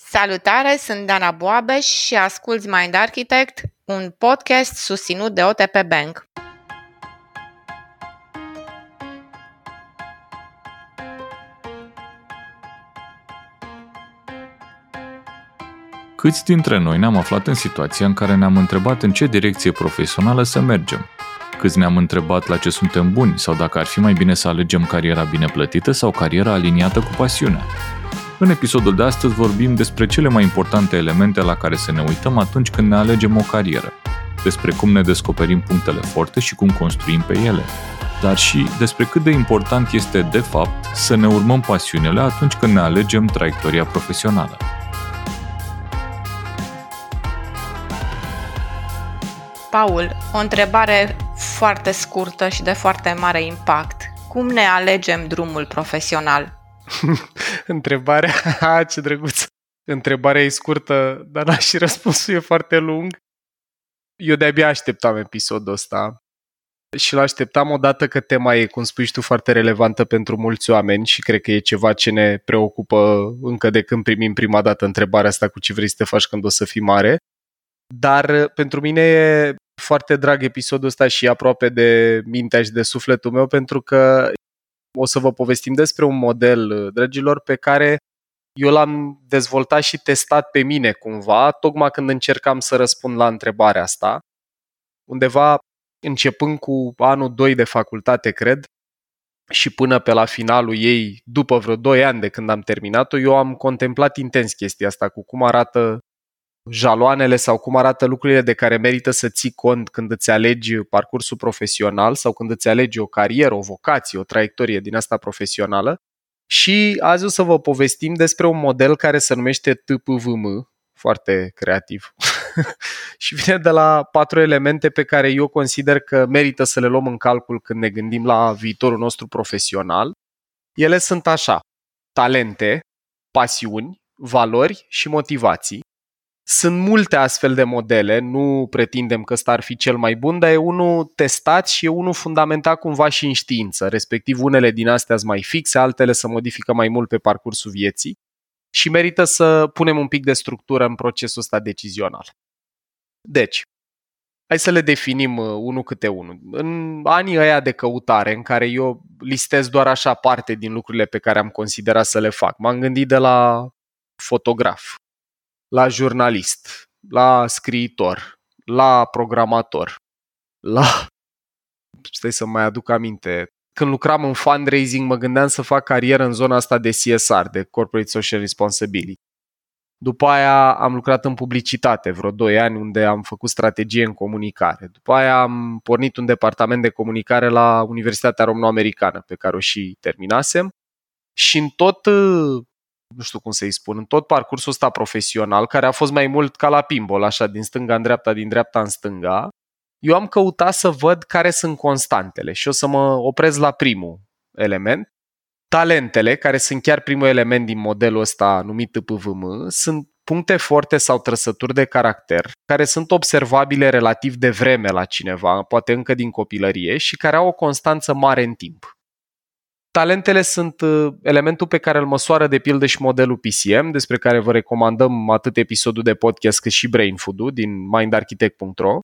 Salutare, sunt Dana Boabeș și asculți Mind Architect, un podcast susținut de OTP Bank. Câți dintre noi ne-am aflat în situația în care ne-am întrebat în ce direcție profesională să mergem? Câți ne-am întrebat la ce suntem buni sau dacă ar fi mai bine să alegem cariera bine plătită sau cariera aliniată cu pasiunea? În episodul de astăzi vorbim despre cele mai importante elemente la care să ne uităm atunci când ne alegem o carieră, despre cum ne descoperim punctele forte și cum construim pe ele, dar și despre cât de important este, de fapt, să ne urmăm pasiunile atunci când ne alegem traiectoria profesională. Paul, o întrebare foarte scurtă și de foarte mare impact. Cum ne alegem drumul profesional? Întrebarea, ha, ce drăguț. Întrebarea e scurtă, dar da, și răspunsul e foarte lung. Eu de-abia așteptam episodul ăsta și l așteptam odată că tema e, cum spui tu, foarte relevantă pentru mulți oameni și cred că e ceva ce ne preocupă încă de când primim prima dată întrebarea asta cu ce vrei să te faci când o să fii mare. Dar pentru mine e foarte drag episodul ăsta și aproape de mintea și de sufletul meu pentru că o să vă povestim despre un model, dragilor, pe care eu l-am dezvoltat și testat pe mine cumva, tocmai când încercam să răspund la întrebarea asta. Undeva începând cu anul 2 de facultate, cred, și până pe la finalul ei, după vreo 2 ani de când am terminat-o, eu am contemplat intens chestia asta cu cum arată jaloanele sau cum arată lucrurile de care merită să ții cont când îți alegi parcursul profesional sau când îți alegi o carieră, o vocație, o traiectorie din asta profesională. Și azi o să vă povestim despre un model care se numește TPVM, foarte creativ. și vine de la patru elemente pe care eu consider că merită să le luăm în calcul când ne gândim la viitorul nostru profesional. Ele sunt așa: talente, pasiuni, valori și motivații. Sunt multe astfel de modele, nu pretindem că ăsta ar fi cel mai bun, dar e unul testat și e unul fundamentat cumva și în știință, respectiv unele din astea sunt mai fixe, altele se modifică mai mult pe parcursul vieții și merită să punem un pic de structură în procesul ăsta decizional. Deci, hai să le definim uh, unul câte unul. În anii ăia de căutare, în care eu listez doar așa parte din lucrurile pe care am considerat să le fac, m-am gândit de la fotograf, la jurnalist, la scriitor, la programator, la... Stai să mai aduc aminte. Când lucram în fundraising, mă gândeam să fac carieră în zona asta de CSR, de Corporate Social Responsibility. După aia am lucrat în publicitate vreo 2 ani unde am făcut strategie în comunicare. După aia am pornit un departament de comunicare la Universitatea Româno-Americană pe care o și terminasem. Și în tot nu știu cum să-i spun, în tot parcursul ăsta profesional, care a fost mai mult ca la pinball, așa, din stânga în dreapta, din dreapta în stânga, eu am căutat să văd care sunt constantele și o să mă opresc la primul element. Talentele, care sunt chiar primul element din modelul ăsta numit PVM, sunt puncte forte sau trăsături de caracter care sunt observabile relativ de vreme la cineva, poate încă din copilărie, și care au o constanță mare în timp. Talentele sunt uh, elementul pe care îl măsoară de pildă și modelul PCM, despre care vă recomandăm atât episodul de podcast cât și Brain Food din mindarchitect.ro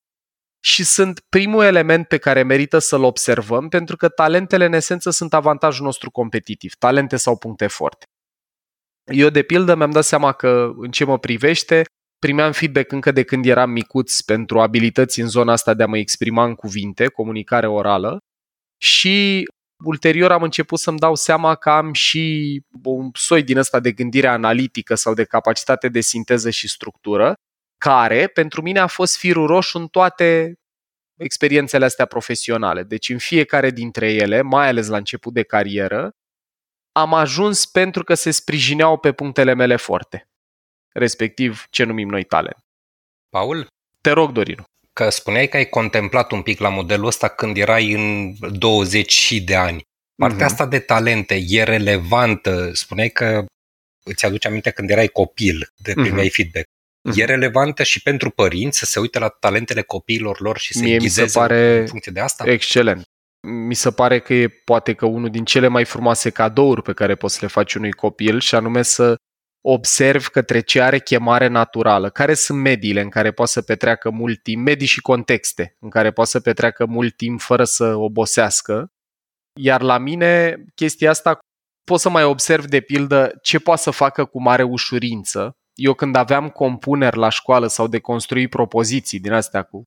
și sunt primul element pe care merită să-l observăm pentru că talentele în esență sunt avantajul nostru competitiv, talente sau puncte forte. Eu de pildă mi-am dat seama că în ce mă privește, primeam feedback încă de când eram micuț pentru abilități în zona asta de a mă exprima în cuvinte, comunicare orală și ulterior am început să-mi dau seama că am și un soi din ăsta de gândire analitică sau de capacitate de sinteză și structură, care pentru mine a fost firul roșu în toate experiențele astea profesionale. Deci în fiecare dintre ele, mai ales la început de carieră, am ajuns pentru că se sprijineau pe punctele mele forte, respectiv ce numim noi talent. Paul? Te rog, Dorinu că spuneai că ai contemplat un pic la modelul ăsta când erai în 20 de ani. Partea uh-huh. asta de talente e relevantă? Spuneai că îți aduce aminte când erai copil, de mhm. primeai uh-huh. feedback. Uh-huh. E relevantă și pentru părinți să se uite la talentele copiilor lor și să Mie mi se pare în funcție de asta? Excelent. Mi se pare că e poate că unul din cele mai frumoase cadouri pe care poți să le faci unui copil și anume să observ către ce are chemare naturală, care sunt mediile în care poate să petreacă mult timp, medii și contexte în care poate să petreacă mult timp fără să obosească. Iar la mine chestia asta pot să mai observ de pildă ce poate să facă cu mare ușurință. Eu când aveam compuneri la școală sau de construi propoziții din astea cu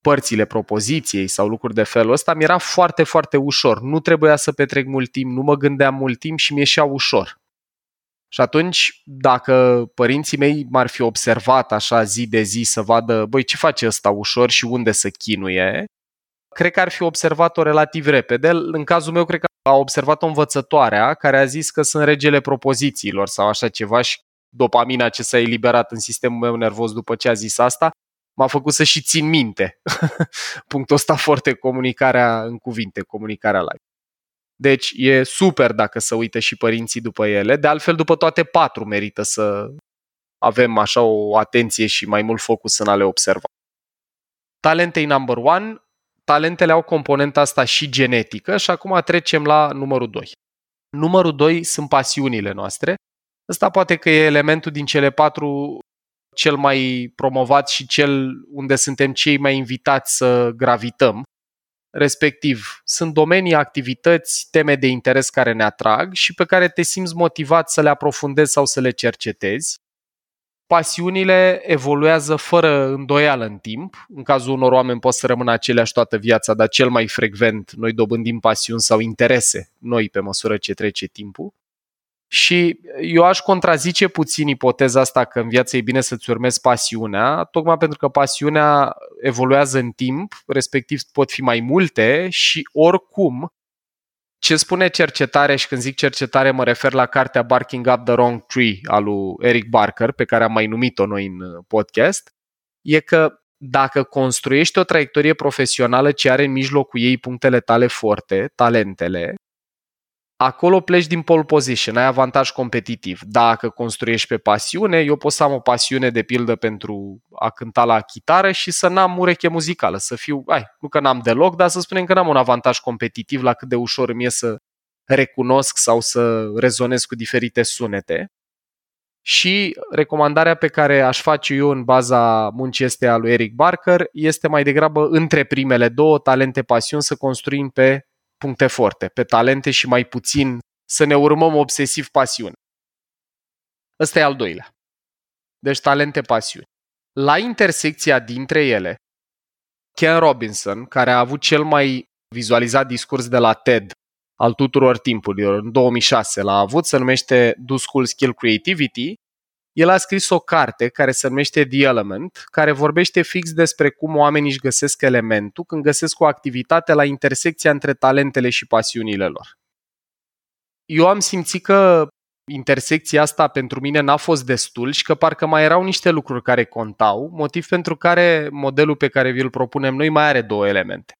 părțile propoziției sau lucruri de felul ăsta, mi era foarte, foarte ușor. Nu trebuia să petrec mult timp, nu mă gândeam mult timp și mi ieșea ușor. Și atunci, dacă părinții mei m-ar fi observat așa zi de zi să vadă, băi, ce face ăsta ușor și unde să chinuie, cred că ar fi observat-o relativ repede. În cazul meu, cred că a observat-o învățătoarea care a zis că sunt regele propozițiilor sau așa ceva și dopamina ce s-a eliberat în sistemul meu nervos după ce a zis asta m-a făcut să și țin minte punctul ăsta foarte comunicarea în cuvinte, comunicarea live. Deci e super dacă să uite și părinții după ele. De altfel, după toate patru merită să avem așa o atenție și mai mult focus în a le observa. Talentei number one, talentele au componenta asta și genetică și acum trecem la numărul 2. Numărul 2 sunt pasiunile noastre. Ăsta poate că e elementul din cele patru cel mai promovat și cel unde suntem cei mai invitați să gravităm. Respectiv, sunt domenii, activități, teme de interes care ne atrag și pe care te simți motivat să le aprofundezi sau să le cercetezi. Pasiunile evoluează fără îndoială în timp. În cazul unor oameni pot să rămână aceleași toată viața, dar cel mai frecvent noi dobândim pasiuni sau interese noi pe măsură ce trece timpul. Și eu aș contrazice puțin ipoteza asta că în viață e bine să-ți urmezi pasiunea, tocmai pentru că pasiunea evoluează în timp, respectiv pot fi mai multe și oricum ce spune cercetare și când zic cercetare mă refer la cartea Barking Up the Wrong Tree al lui Eric Barker, pe care am mai numit-o noi în podcast, e că dacă construiești o traiectorie profesională ce are în mijlocul ei punctele tale forte, talentele, acolo pleci din pole position, ai avantaj competitiv. Dacă construiești pe pasiune, eu pot să am o pasiune de pildă pentru a cânta la chitară și să n-am ureche muzicală, să fiu, ai, nu că n-am deloc, dar să spunem că n-am un avantaj competitiv la cât de ușor îmi e să recunosc sau să rezonez cu diferite sunete. Și recomandarea pe care aș face eu în baza muncii este a lui Eric Barker este mai degrabă între primele două talente pasiuni să construim pe puncte forte, pe talente și mai puțin să ne urmăm obsesiv pasiune. Ăsta e al doilea. Deci talente, pasiuni. La intersecția dintre ele, Ken Robinson, care a avut cel mai vizualizat discurs de la TED al tuturor timpurilor, în 2006 l-a avut, se numește Do School Skill Creativity, el a scris o carte care se numește The Element, care vorbește fix despre cum oamenii își găsesc elementul când găsesc o activitate la intersecția între talentele și pasiunile lor. Eu am simțit că intersecția asta pentru mine n-a fost destul și că parcă mai erau niște lucruri care contau, motiv pentru care modelul pe care vi-l propunem noi mai are două elemente.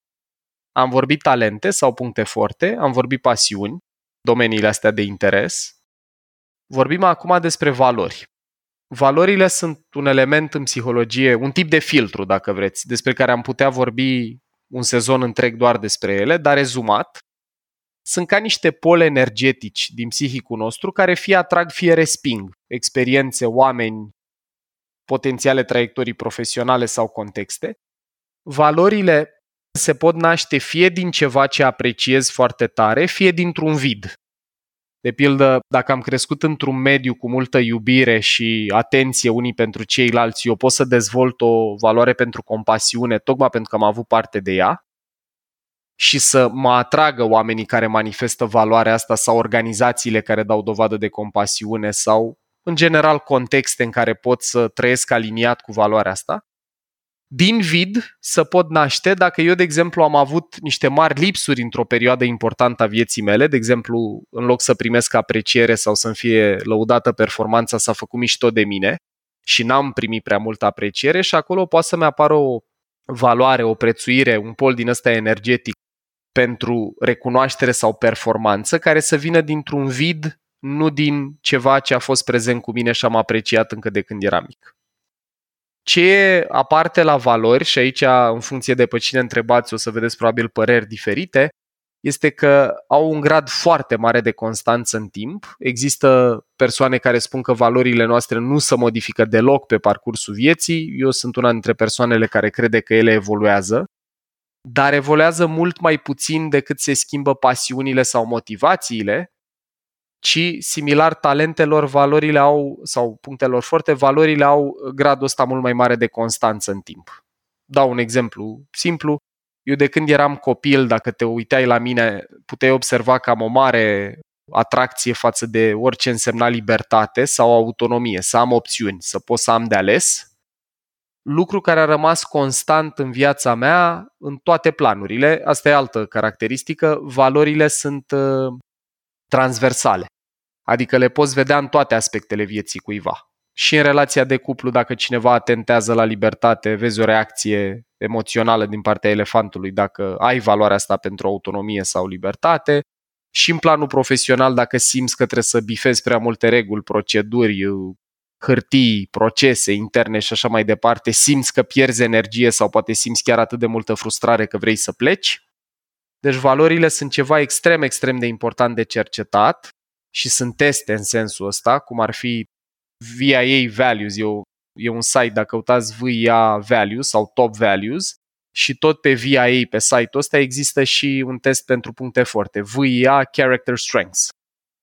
Am vorbit talente sau puncte forte, am vorbit pasiuni, domeniile astea de interes. Vorbim acum despre valori. Valorile sunt un element în psihologie, un tip de filtru, dacă vreți, despre care am putea vorbi un sezon întreg doar despre ele, dar rezumat, sunt ca niște pole energetici din psihicul nostru care fie atrag, fie resping experiențe, oameni, potențiale traiectorii profesionale sau contexte. Valorile se pot naște fie din ceva ce apreciez foarte tare, fie dintr-un vid. De pildă, dacă am crescut într-un mediu cu multă iubire și atenție unii pentru ceilalți, eu pot să dezvolt o valoare pentru compasiune, tocmai pentru că am avut parte de ea și să mă atragă oamenii care manifestă valoarea asta sau organizațiile care dau dovadă de compasiune sau, în general, contexte în care pot să trăiesc aliniat cu valoarea asta din vid să pot naște dacă eu, de exemplu, am avut niște mari lipsuri într-o perioadă importantă a vieții mele, de exemplu, în loc să primesc apreciere sau să-mi fie lăudată performanța, s-a făcut mișto de mine și n-am primit prea multă apreciere și acolo poate să-mi apară o valoare, o prețuire, un pol din ăsta energetic pentru recunoaștere sau performanță care să vină dintr-un vid, nu din ceva ce a fost prezent cu mine și am apreciat încă de când eram mic. Ce e aparte la valori, și aici în funcție de pe cine întrebați o să vedeți probabil păreri diferite, este că au un grad foarte mare de constanță în timp. Există persoane care spun că valorile noastre nu se modifică deloc pe parcursul vieții. Eu sunt una dintre persoanele care crede că ele evoluează, dar evoluează mult mai puțin decât se schimbă pasiunile sau motivațiile, ci similar talentelor, valorile au, sau punctelor forte, valorile au gradul ăsta mult mai mare de constanță în timp. Dau un exemplu simplu. Eu de când eram copil, dacă te uitai la mine, puteai observa că am o mare atracție față de orice însemna libertate sau autonomie, să am opțiuni, să pot să am de ales. Lucru care a rămas constant în viața mea în toate planurile. Asta e altă caracteristică. Valorile sunt uh, transversale. Adică le poți vedea în toate aspectele vieții cuiva. Și în relația de cuplu, dacă cineva atentează la libertate, vezi o reacție emoțională din partea elefantului dacă ai valoarea asta pentru autonomie sau libertate. Și în planul profesional, dacă simți că trebuie să bifezi prea multe reguli, proceduri, hârtii, procese interne și așa mai departe, simți că pierzi energie sau poate simți chiar atât de multă frustrare că vrei să pleci. Deci valorile sunt ceva extrem, extrem de important de cercetat și sunt teste în sensul ăsta, cum ar fi VIA Values, e, o, e un site, dacă căutați VIA Values sau Top Values, și tot pe VIA, pe site-ul ăsta, există și un test pentru puncte forte, VIA Character Strengths.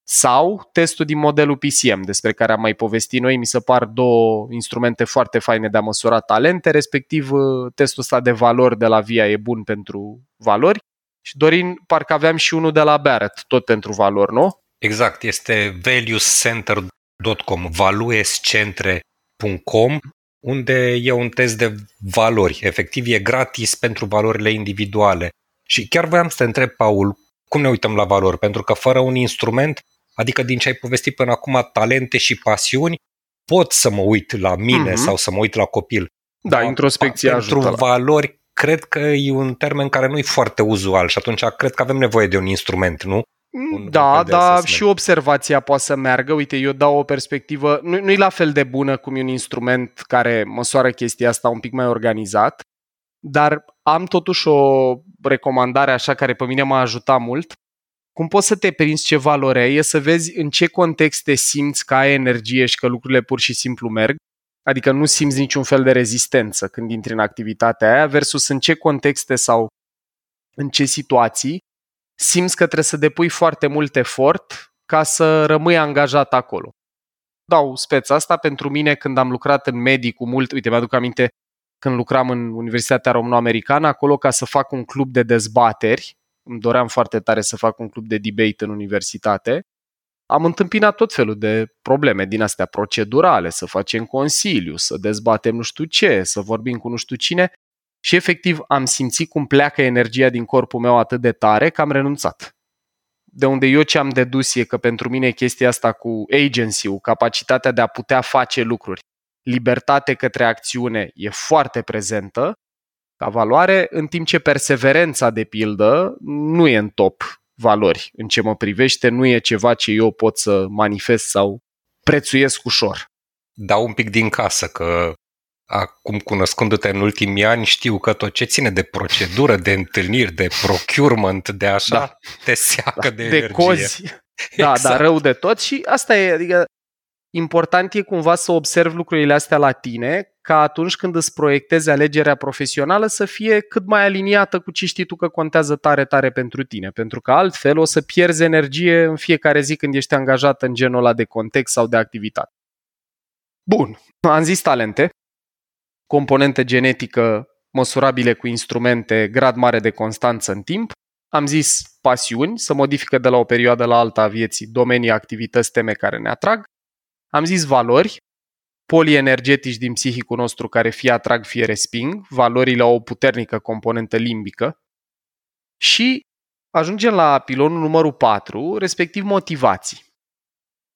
Sau testul din modelul PCM, despre care am mai povestit noi, mi se par două instrumente foarte faine de a măsura talente, respectiv uh, testul ăsta de valori de la VIA e bun pentru valori. Și Dorin, parcă aveam și unul de la Barrett, tot pentru valori, nu? Exact, este valuescenter.com, valuescentre.com, unde e un test de valori. Efectiv, e gratis pentru valorile individuale. Și chiar voiam să te întreb, Paul, cum ne uităm la valori? Pentru că fără un instrument, adică din ce ai povestit până acum, talente și pasiuni, pot să mă uit la mine mm-hmm. sau să mă uit la copil. Da, Dar introspecția Pentru ajută valori, cred că e un termen care nu e foarte uzual și atunci cred că avem nevoie de un instrument, nu? Un, da, un da, și observația poate să meargă. Uite, eu dau o perspectivă, nu, nu e la fel de bună cum e un instrument care măsoară chestia asta un pic mai organizat, dar am totuși o recomandare așa care pe mine m-a ajutat mult. Cum poți să te prinzi ce valoare e să vezi în ce context te simți că ai energie și că lucrurile pur și simplu merg, adică nu simți niciun fel de rezistență când intri în activitatea aia, versus în ce contexte sau în ce situații simți că trebuie să depui foarte mult efort ca să rămâi angajat acolo. Dau speța asta pentru mine când am lucrat în medii cu mult, uite, mi-aduc aminte când lucram în Universitatea Româno-Americană, acolo ca să fac un club de dezbateri, îmi doream foarte tare să fac un club de debate în universitate, am întâmpinat tot felul de probleme din astea procedurale, să facem consiliu, să dezbatem nu știu ce, să vorbim cu nu știu cine și efectiv am simțit cum pleacă energia din corpul meu atât de tare că am renunțat. De unde eu ce am dedus e că pentru mine chestia asta cu agency capacitatea de a putea face lucruri, libertate către acțiune e foarte prezentă ca valoare, în timp ce perseverența, de pildă, nu e în top valori în ce mă privește, nu e ceva ce eu pot să manifest sau prețuiesc ușor. Dau un pic din casă că acum cunoscându-te în ultimii ani, știu că tot ce ține de procedură, de întâlniri, de procurement, de așa, da. te seacă da. de, de energie. cozi. Da, exact. da, rău de tot și asta e, adică important e cumva să observi lucrurile astea la tine, ca atunci când îți proiectezi alegerea profesională să fie cât mai aliniată cu ce știi tu că contează tare, tare pentru tine. Pentru că altfel o să pierzi energie în fiecare zi când ești angajat în genul ăla de context sau de activitate. Bun, am zis talente componentă genetică măsurabile cu instrumente, grad mare de constanță în timp. Am zis pasiuni, să modifică de la o perioadă la alta a vieții domenii, activități, teme care ne atrag. Am zis valori, polienergetici din psihicul nostru care fie atrag, fie resping. Valorile au o puternică componentă limbică. Și ajungem la pilonul numărul 4, respectiv motivații.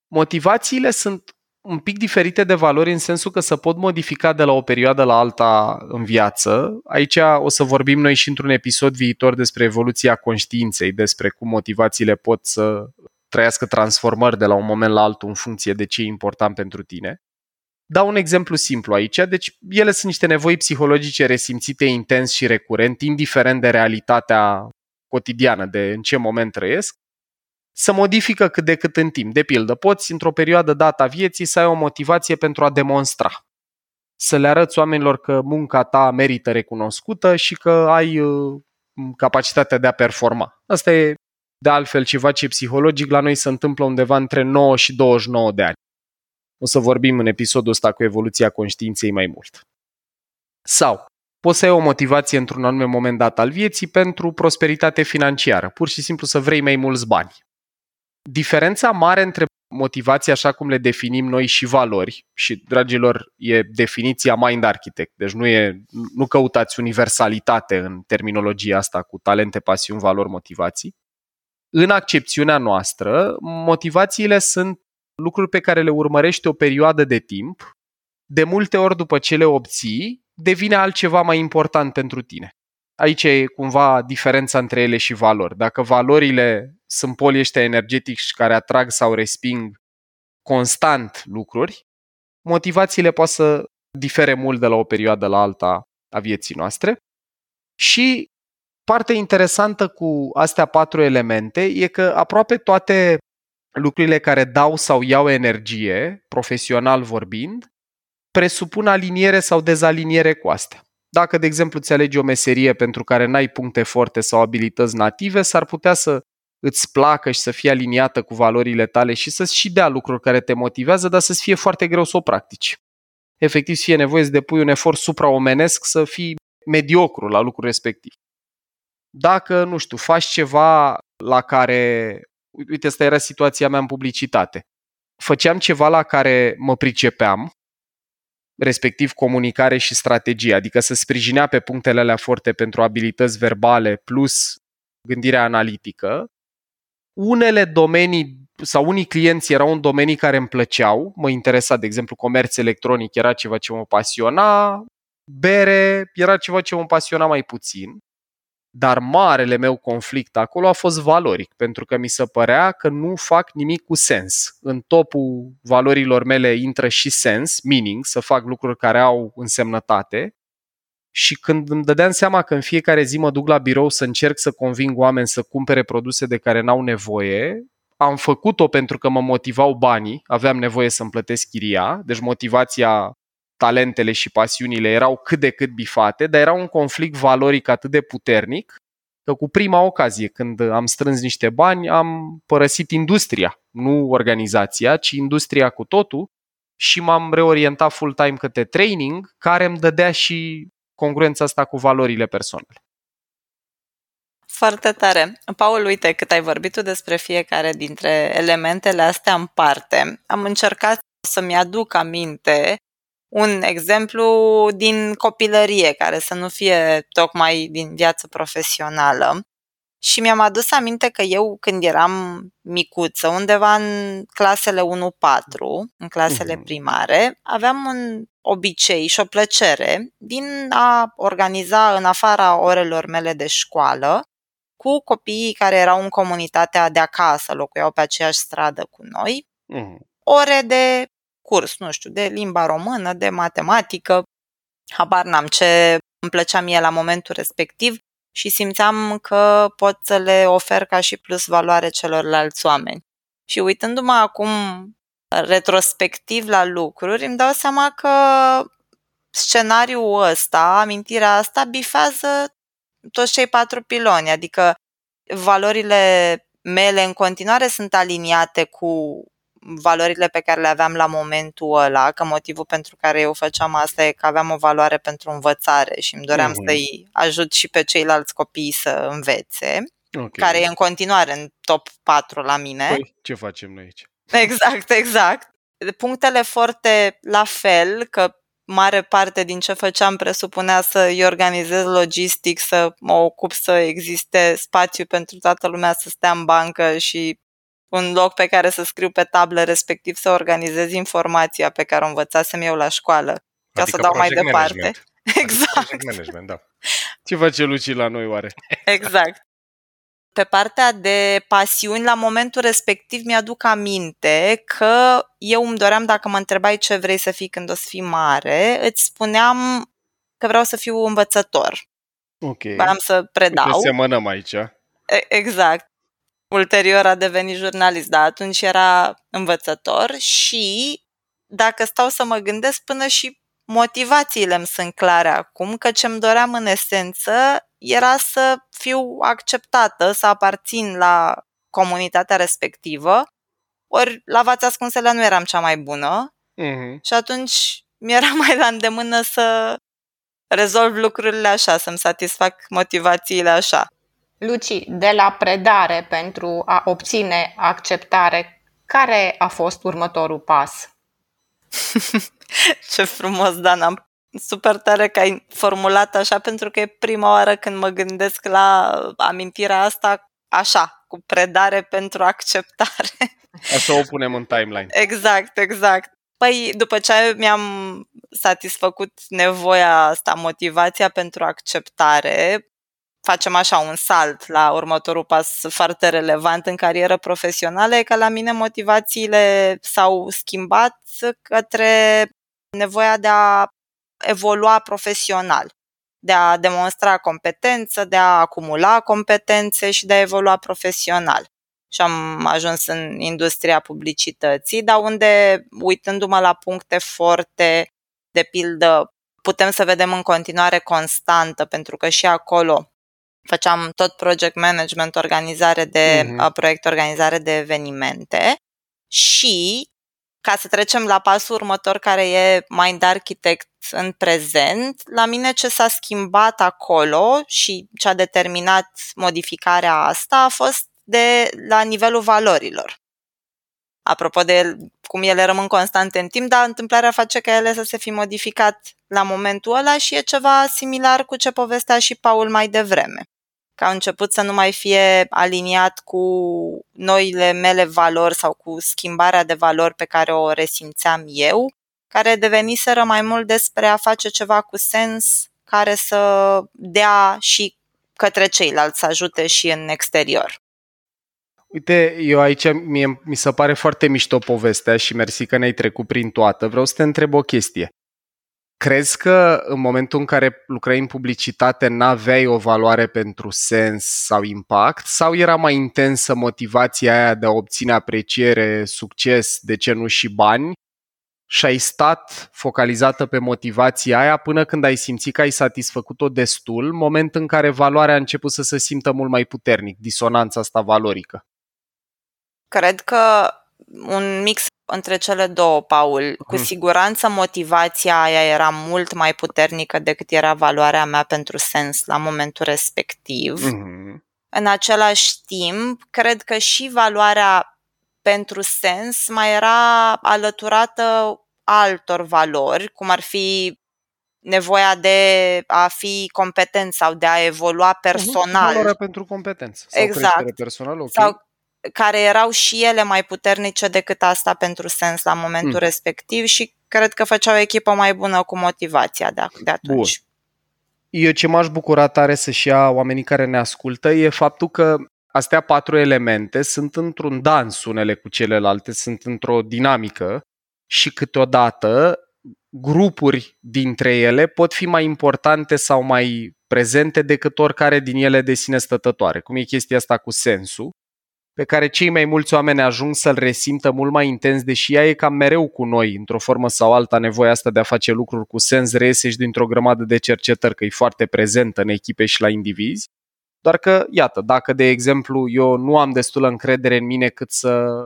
Motivațiile sunt un pic diferite de valori în sensul că se pot modifica de la o perioadă la alta în viață. Aici o să vorbim noi și într-un episod viitor despre evoluția conștiinței, despre cum motivațiile pot să trăiască transformări de la un moment la altul în funcție de ce e important pentru tine. Dau un exemplu simplu aici, deci ele sunt niște nevoi psihologice resimțite intens și recurent, indiferent de realitatea cotidiană de în ce moment trăiesc, să modifică cât de cât în timp. De pildă, poți într-o perioadă dată a vieții să ai o motivație pentru a demonstra. Să le arăți oamenilor că munca ta merită recunoscută și că ai uh, capacitatea de a performa. Asta e de altfel ceva ce psihologic la noi se întâmplă undeva între 9 și 29 de ani. O să vorbim în episodul ăsta cu evoluția conștiinței mai mult. Sau, poți să ai o motivație într-un anume moment dat al vieții pentru prosperitate financiară, pur și simplu să vrei mai mulți bani. Diferența mare între motivații așa cum le definim noi și valori, și dragilor, e definiția Mind Architect, deci nu, e, nu căutați universalitate în terminologia asta cu talente, pasiuni, valori, motivații. În accepțiunea noastră, motivațiile sunt lucruri pe care le urmărești o perioadă de timp, de multe ori după ce le obții, devine altceva mai important pentru tine. Aici e cumva diferența între ele și valori. Dacă valorile sunt polii ăștia energetici care atrag sau resping constant lucruri, motivațiile pot să difere mult de la o perioadă la alta a vieții noastre. Și partea interesantă cu astea patru elemente e că aproape toate lucrurile care dau sau iau energie, profesional vorbind, presupun aliniere sau dezaliniere cu astea. Dacă, de exemplu, ți alegi o meserie pentru care n-ai puncte forte sau abilități native, s-ar putea să îți placă și să fie aliniată cu valorile tale și să-ți și dea lucruri care te motivează, dar să-ți fie foarte greu să o practici. Efectiv, să fie nevoie să depui un efort supraomenesc să fii mediocru la lucrul respectiv. Dacă, nu știu, faci ceva la care, uite, asta era situația mea în publicitate, făceam ceva la care mă pricepeam, respectiv comunicare și strategie, adică să sprijinea pe punctele alea forte pentru abilități verbale plus gândirea analitică. Unele domenii sau unii clienți erau în domenii care îmi plăceau, mă interesa, de exemplu, comerț electronic era ceva ce mă pasiona, bere era ceva ce mă pasiona mai puțin. Dar marele meu conflict acolo a fost valoric, pentru că mi se părea că nu fac nimic cu sens. În topul valorilor mele intră și sens, meaning, să fac lucruri care au însemnătate. Și când îmi dădeam seama că în fiecare zi mă duc la birou să încerc să conving oameni să cumpere produse de care n-au nevoie, am făcut-o pentru că mă motivau banii, aveam nevoie să-mi plătesc chiria, deci motivația talentele și pasiunile erau cât de cât bifate, dar era un conflict valoric atât de puternic că cu prima ocazie, când am strâns niște bani, am părăsit industria, nu organizația, ci industria cu totul și m-am reorientat full-time către training, care îmi dădea și congruența asta cu valorile personale. Foarte tare. Paul, uite cât ai vorbit tu despre fiecare dintre elementele astea în parte. Am încercat să-mi aduc aminte un exemplu din copilărie, care să nu fie tocmai din viață profesională. Și mi-am adus aminte că eu, când eram micuță, undeva în clasele 1-4, în clasele uh-huh. primare, aveam un obicei și o plăcere din a organiza în afara orelor mele de școală cu copiii care erau în comunitatea de acasă, locuiau pe aceeași stradă cu noi, uh-huh. ore de curs, nu știu, de limba română, de matematică, habar n-am ce îmi plăcea mie la momentul respectiv și simțeam că pot să le ofer ca și plus valoare celorlalți oameni. Și uitându-mă acum retrospectiv la lucruri, îmi dau seama că scenariul ăsta, amintirea asta, bifează toți cei patru piloni, adică valorile mele în continuare sunt aliniate cu valorile pe care le aveam la momentul ăla, că motivul pentru care eu făceam asta e că aveam o valoare pentru învățare și îmi doream mm-hmm. să-i ajut și pe ceilalți copii să învețe, okay. care e în continuare în top 4 la mine. Păi, ce facem noi aici? Exact, exact. Punctele forte la fel, că mare parte din ce făceam presupunea să-i organizez logistic, să mă ocup să existe spațiu pentru toată lumea să stea în bancă și un loc pe care să scriu pe tablă, respectiv să organizez informația pe care o învățasem eu la școală, ca adică să dau mai departe. Management. Exact. Project management, da. Ce face Luci la noi oare? Exact. Pe partea de pasiuni, la momentul respectiv mi-aduc aminte că eu îmi doream, dacă mă întrebai ce vrei să fii când o să fii mare, îți spuneam că vreau să fiu învățător. Ok. Vreau să predau. Uite, semănăm aici. Exact. Ulterior a devenit jurnalist, dar atunci era învățător și dacă stau să mă gândesc până și motivațiile îmi sunt clare acum, că ce-mi doream în esență era să fiu acceptată, să aparțin la comunitatea respectivă, ori la vața ascunsele nu eram cea mai bună uh-huh. și atunci mi-era mai la îndemână să rezolv lucrurile așa, să-mi satisfac motivațiile așa. Luci, de la predare pentru a obține acceptare, care a fost următorul pas? Ce frumos, Dana! Super tare că ai formulat așa, pentru că e prima oară când mă gândesc la amintirea asta așa, cu predare pentru acceptare. Așa o punem în timeline. Exact, exact. Păi, după ce mi-am satisfăcut nevoia asta, motivația pentru acceptare, facem așa un salt la următorul pas foarte relevant în carieră profesională, e că la mine motivațiile s-au schimbat către nevoia de a evolua profesional, de a demonstra competență, de a acumula competențe și de a evolua profesional. Și am ajuns în industria publicității, dar unde, uitându-mă la puncte forte, de pildă, putem să vedem în continuare constantă, pentru că și acolo făceam tot project management, organizare de uh-huh. proiect, organizare de evenimente și ca să trecem la pasul următor care e Mind Architect în prezent, la mine ce s-a schimbat acolo și ce a determinat modificarea asta a fost de la nivelul valorilor. Apropo de cum ele rămân constante în timp, dar întâmplarea face ca ele să se fi modificat la momentul ăla și e ceva similar cu ce povestea și Paul mai devreme că a început să nu mai fie aliniat cu noile mele valori sau cu schimbarea de valori pe care o resimțeam eu, care deveniseră mai mult despre a face ceva cu sens care să dea și către ceilalți, să ajute și în exterior. Uite, eu aici mie, mi se pare foarte mișto povestea și mersi că ne-ai trecut prin toată. Vreau să te întreb o chestie. Crezi că în momentul în care lucrai în publicitate n-aveai o valoare pentru sens sau impact sau era mai intensă motivația aia de a obține apreciere, succes, de ce nu și bani și ai stat focalizată pe motivația aia până când ai simțit că ai satisfăcut-o destul, moment în care valoarea a început să se simtă mult mai puternic, disonanța asta valorică? Cred că un mix între cele două, Paul. Cu hmm. siguranță motivația aia era mult mai puternică decât era valoarea mea pentru sens la momentul respectiv. Hmm. În același timp, cred că și valoarea pentru sens mai era alăturată altor valori, cum ar fi nevoia de a fi competent sau de a evolua personal. Valoarea pentru competență sau exact. creștere personală. Okay. Sau care erau și ele mai puternice decât asta pentru sens la momentul mm. respectiv și cred că făceau o echipă mai bună cu motivația de, de atunci. Bun. Eu ce m-aș bucura tare să-și ia oamenii care ne ascultă e faptul că astea patru elemente sunt într-un dans unele cu celelalte, sunt într-o dinamică și câteodată grupuri dintre ele pot fi mai importante sau mai prezente decât oricare din ele de sine stătătoare, cum e chestia asta cu sensul pe care cei mai mulți oameni ajung să-l resimtă mult mai intens, deși ea e cam mereu cu noi, într-o formă sau alta, nevoia asta de a face lucruri cu sens reiese și dintr-o grămadă de cercetări, că e foarte prezentă în echipe și la indivizi. Doar că, iată, dacă, de exemplu, eu nu am destulă încredere în mine cât să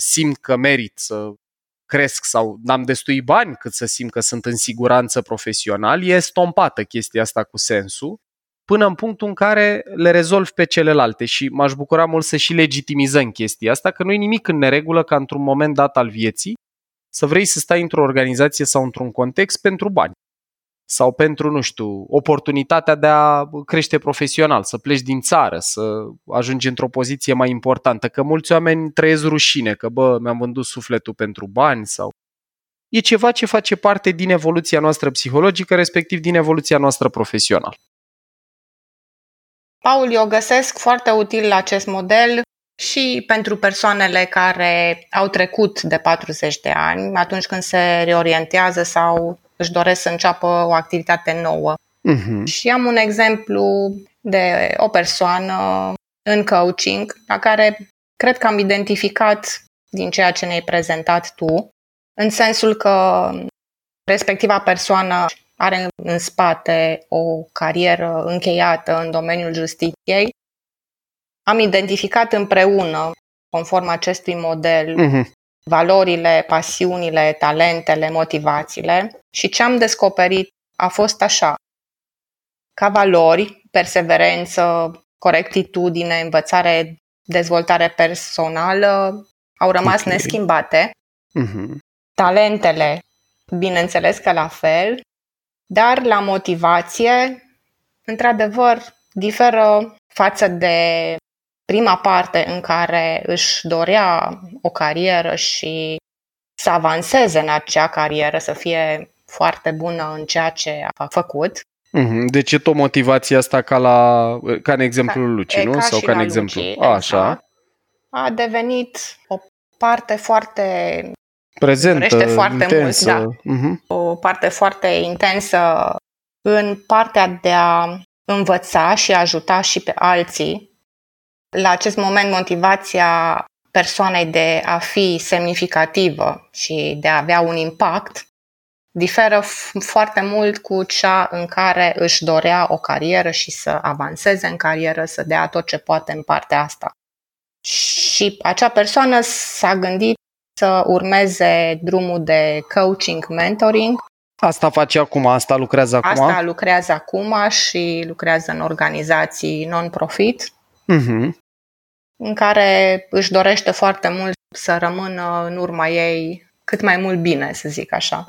simt că merit să cresc sau n-am destui bani cât să simt că sunt în siguranță profesional, e stompată chestia asta cu sensul până în punctul în care le rezolv pe celelalte și m-aș bucura mult să și legitimizăm chestia asta, că nu e nimic în neregulă ca într-un moment dat al vieții să vrei să stai într-o organizație sau într-un context pentru bani sau pentru, nu știu, oportunitatea de a crește profesional, să pleci din țară, să ajungi într-o poziție mai importantă, că mulți oameni trăiesc rușine, că bă, mi-am vândut sufletul pentru bani sau... E ceva ce face parte din evoluția noastră psihologică, respectiv din evoluția noastră profesională. Paul, eu găsesc foarte util acest model și pentru persoanele care au trecut de 40 de ani, atunci când se reorientează sau își doresc să înceapă o activitate nouă. Uh-huh. Și am un exemplu de o persoană în coaching, la care cred că am identificat din ceea ce ne-ai prezentat tu, în sensul că respectiva persoană are în spate o carieră încheiată în domeniul justiției. Am identificat împreună, conform acestui model, uh-huh. valorile, pasiunile, talentele, motivațiile și ce am descoperit a fost așa. Ca valori, perseverență, corectitudine, învățare, dezvoltare personală au rămas okay. neschimbate. Uh-huh. Talentele, bineînțeles că la fel, dar la motivație, într-adevăr, diferă față de prima parte în care își dorea o carieră și să avanseze în acea carieră, să fie foarte bună în ceea ce a făcut. Mhm, deci e tot motivația asta ca, la, ca în exemplul ca, Luci, nu? Ca Sau ca în exemplu. Luci, a, așa. Exact. A devenit o parte foarte prezentă, foarte intensă. mult, da. Uh-huh. O parte foarte intensă în partea de a învăța și ajuta și pe alții. La acest moment, motivația persoanei de a fi semnificativă și de a avea un impact diferă foarte mult cu cea în care își dorea o carieră și să avanseze în carieră, să dea tot ce poate în partea asta. Și acea persoană s-a gândit să urmeze drumul de coaching, mentoring. Asta face acum, asta lucrează acum? Asta lucrează acum și lucrează în organizații non-profit, uh-huh. în care își dorește foarte mult să rămână în urma ei cât mai mult bine, să zic așa.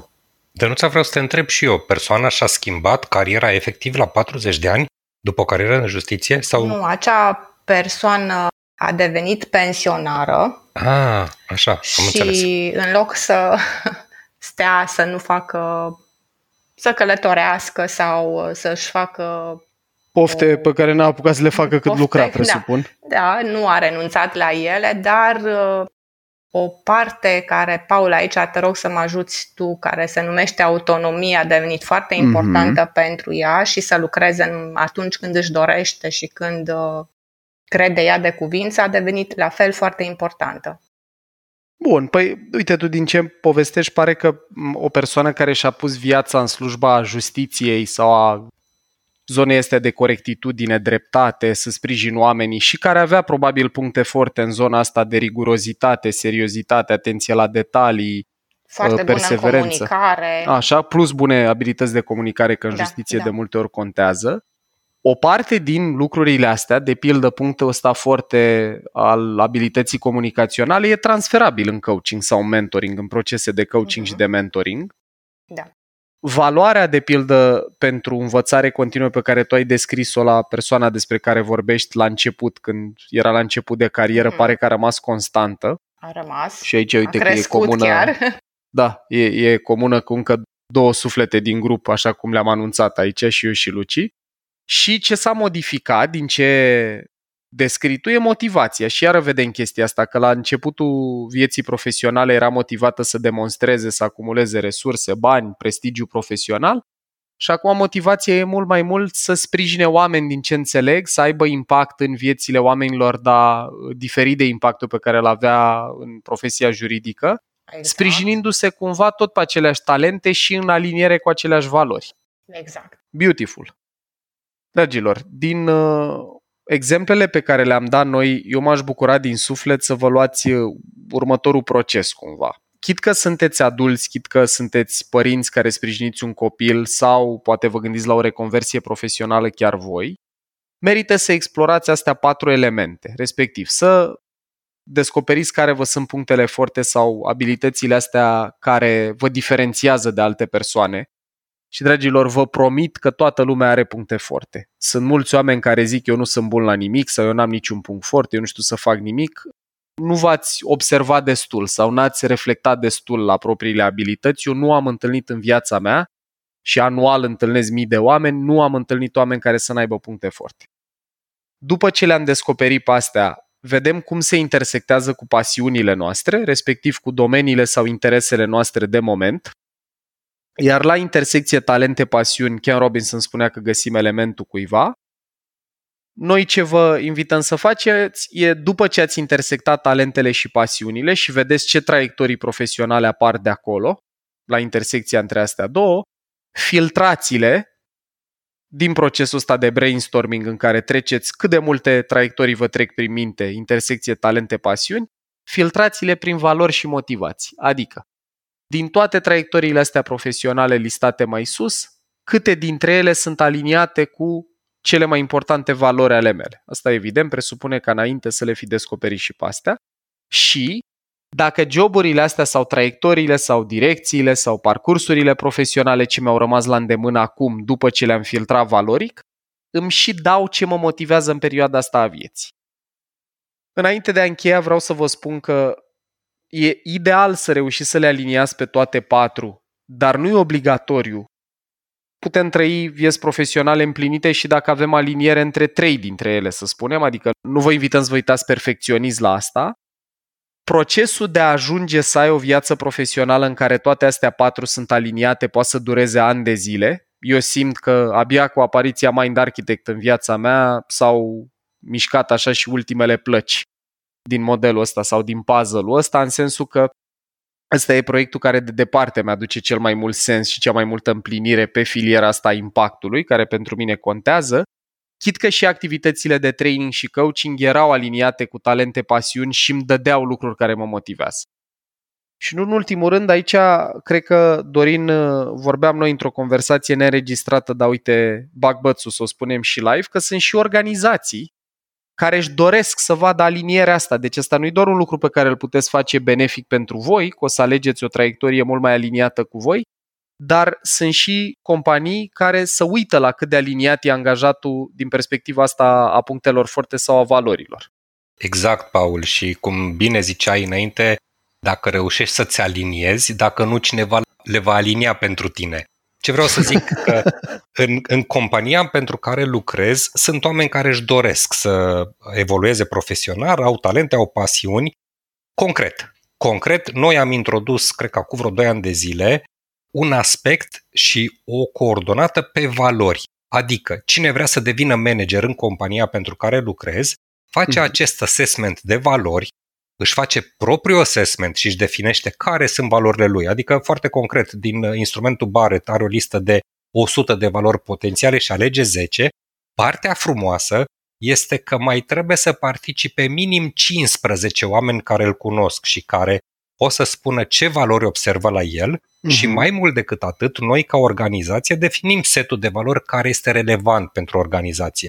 De nu vreau să te întreb și eu, persoana și-a schimbat cariera efectiv la 40 de ani după o carieră în justiție? Sau... Nu, acea persoană a devenit pensionară. Ah, așa, am și înțeles. în loc să stea să nu facă, să călătorească sau să-și facă Pofte o... pe care n-a apucat să le facă cât Pofte, lucra, presupun. Da, da, nu a renunțat la ele, dar uh, o parte care, Paul, aici te rog să mă ajuți tu, care se numește autonomia, a devenit foarte mhm. importantă mm-hmm. pentru ea și să lucreze în, atunci când își dorește și când uh, crede ea de cuvință, a devenit la fel foarte importantă. Bun, păi uite tu din ce povestești, pare că o persoană care și-a pus viața în slujba justiției sau a zonei este de corectitudine, dreptate, să sprijin oamenii și care avea probabil puncte forte în zona asta de rigurozitate, seriozitate, atenție la detalii, foarte perseverență. Bună comunicare. Așa, plus bune abilități de comunicare, că în da, justiție da. de multe ori contează. O parte din lucrurile astea, de pildă punctul ăsta foarte al abilității comunicaționale, e transferabil în coaching sau mentoring, în procese de coaching uh-huh. și de mentoring. Da. Valoarea, de pildă, pentru învățare continuă pe care tu ai descris-o la persoana despre care vorbești la început, când era la început de carieră, uh-huh. pare că a rămas constantă. A rămas. Și aici, uite a că e comună. Chiar. Da, e, e comună cu încă două suflete din grup, așa cum le-am anunțat aici și eu și Luci. Și ce s-a modificat din ce descrii tu e motivația. Și iară vedem chestia asta, că la începutul vieții profesionale era motivată să demonstreze, să acumuleze resurse, bani, prestigiu profesional. Și acum motivația e mult mai mult să sprijine oameni din ce înțeleg, să aibă impact în viețile oamenilor, dar diferit de impactul pe care îl avea în profesia juridică, exact. sprijinindu-se cumva tot pe aceleași talente și în aliniere cu aceleași valori. Exact. Beautiful. Dragilor, din uh, exemplele pe care le-am dat noi, eu m-aș bucura din suflet să vă luați uh, următorul proces cumva. Chit că sunteți adulți, chit că sunteți părinți care sprijiniți un copil sau poate vă gândiți la o reconversie profesională chiar voi, merită să explorați astea patru elemente, respectiv să descoperiți care vă sunt punctele forte sau abilitățile astea care vă diferențiază de alte persoane și, dragilor, vă promit că toată lumea are puncte forte. Sunt mulți oameni care zic eu nu sunt bun la nimic sau eu n-am niciun punct forte, eu nu știu să fac nimic. Nu v-ați observat destul sau n-ați reflectat destul la propriile abilități. Eu nu am întâlnit în viața mea și anual întâlnesc mii de oameni, nu am întâlnit oameni care să n-aibă puncte forte. După ce le-am descoperit pe astea, vedem cum se intersectează cu pasiunile noastre, respectiv cu domeniile sau interesele noastre de moment, iar la intersecție talente-pasiuni, Ken Robinson spunea că găsim elementul cuiva. Noi ce vă invităm să faceți e, după ce ați intersectat talentele și pasiunile și vedeți ce traiectorii profesionale apar de acolo, la intersecția între astea două, filtrațiile din procesul ăsta de brainstorming în care treceți cât de multe traiectorii vă trec prin minte, intersecție talente, pasiuni, filtrațiile prin valori și motivații. Adică, din toate traiectoriile astea profesionale listate mai sus, câte dintre ele sunt aliniate cu cele mai importante valori ale mele. Asta evident presupune ca înainte să le fi descoperit și pe astea. Și dacă joburile astea sau traiectoriile sau direcțiile sau parcursurile profesionale ce mi-au rămas la îndemână acum după ce le-am filtrat valoric, îmi și dau ce mă motivează în perioada asta a vieții. Înainte de a încheia, vreau să vă spun că e ideal să reușiți să le aliniați pe toate patru, dar nu e obligatoriu. Putem trăi vieți profesionale împlinite și dacă avem aliniere între trei dintre ele, să spunem, adică nu vă invităm să vă uitați perfecționist la asta, procesul de a ajunge să ai o viață profesională în care toate astea patru sunt aliniate poate să dureze ani de zile. Eu simt că abia cu apariția Mind Architect în viața mea s-au mișcat așa și ultimele plăci din modelul ăsta sau din puzzle-ul ăsta, în sensul că ăsta e proiectul care de departe mi-aduce cel mai mult sens și cea mai multă împlinire pe filiera asta a impactului, care pentru mine contează Chit că și activitățile de training și coaching erau aliniate cu talente, pasiuni și îmi dădeau lucruri care mă motivează. Și nu în ultimul rând, aici cred că Dorin vorbeam noi într-o conversație neregistrată, dar uite, bag bățul să o spunem și live, că sunt și organizații care își doresc să vadă alinierea asta. Deci asta nu e doar un lucru pe care îl puteți face benefic pentru voi, că o să alegeți o traiectorie mult mai aliniată cu voi, dar sunt și companii care să uită la cât de aliniat e angajatul din perspectiva asta a punctelor forte sau a valorilor. Exact, Paul, și cum bine ziceai înainte, dacă reușești să-ți aliniezi, dacă nu cineva le va alinia pentru tine. Ce vreau să zic că în, în compania pentru care lucrez sunt oameni care își doresc să evolueze profesional, au talente, au pasiuni. Concret, concret, noi am introdus, cred că acum vreo 2 ani de zile, un aspect și o coordonată pe valori. Adică, cine vrea să devină manager în compania pentru care lucrez, face mm. acest assessment de valori, își face propriul assessment și își definește care sunt valorile lui. Adică, foarte concret, din instrumentul Barrett are o listă de 100 de valori potențiale și alege 10. Partea frumoasă este că mai trebuie să participe minim 15 oameni care îl cunosc și care o să spună ce valori observă la el uh-huh. și mai mult decât atât, noi ca organizație definim setul de valori care este relevant pentru organizație.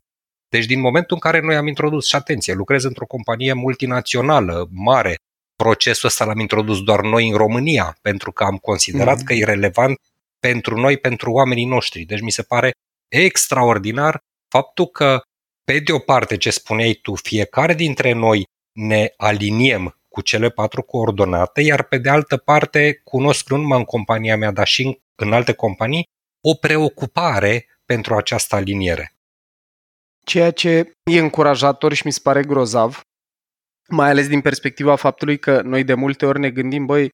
Deci din momentul în care noi am introdus, și atenție, lucrez într-o companie multinațională, mare, procesul ăsta l-am introdus doar noi în România, pentru că am considerat uh-huh. că e relevant pentru noi, pentru oamenii noștri. Deci mi se pare extraordinar faptul că, pe de o parte, ce spuneai tu, fiecare dintre noi ne aliniem cu cele patru coordonate, iar pe de altă parte cunosc nu numai în compania mea, dar și în, în alte companii, o preocupare pentru această aliniere. Ceea ce e încurajator și mi se pare grozav, mai ales din perspectiva faptului că noi de multe ori ne gândim, băi,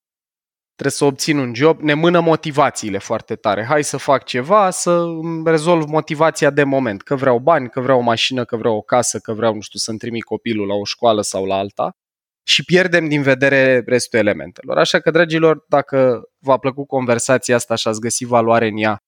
trebuie să obțin un job, ne mână motivațiile foarte tare. Hai să fac ceva, să rezolv motivația de moment, că vreau bani, că vreau o mașină, că vreau o casă, că vreau, nu știu, să-mi trimit copilul la o școală sau la alta și pierdem din vedere restul elementelor. Așa că, dragilor, dacă v-a plăcut conversația asta și ați găsit valoare în ea,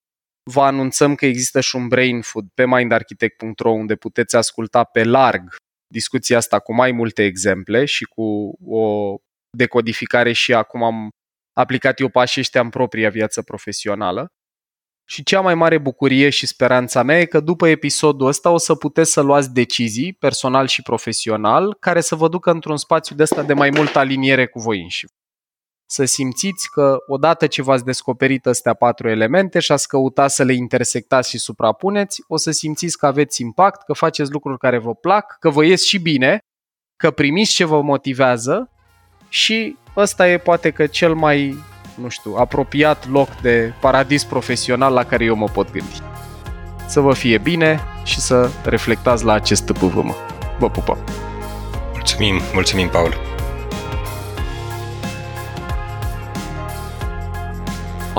vă anunțăm că există și un brain food pe mindarchitect.ro unde puteți asculta pe larg discuția asta cu mai multe exemple și cu o decodificare și acum am aplicat eu pașii ăștia în propria viață profesională. Și cea mai mare bucurie și speranța mea e că după episodul ăsta o să puteți să luați decizii, personal și profesional, care să vă ducă într-un spațiu de ăsta de mai multă aliniere cu voi înși. Să simțiți că odată ce v-ați descoperit astea patru elemente și ați căutat să le intersectați și suprapuneți, o să simțiți că aveți impact, că faceți lucruri care vă plac, că vă ies și bine, că primiți ce vă motivează și ăsta e poate că cel mai nu știu, apropiat loc de paradis profesional la care eu mă pot gândi. Să vă fie bine și să reflectați la acest TPVM. Vă pupă! Mulțumim, mulțumim, Paul!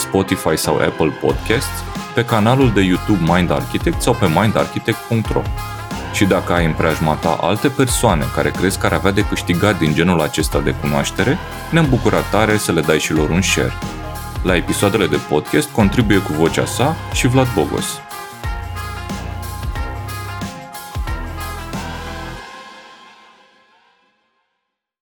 Spotify sau Apple Podcasts, pe canalul de YouTube Mind Architect sau pe mindarchitect.ro. Și dacă ai în preajma ta alte persoane care crezi că ar avea de câștigat din genul acesta de cunoaștere, ne-am bucurat tare să le dai și lor un share. La episoadele de podcast contribuie cu vocea sa și Vlad Bogos.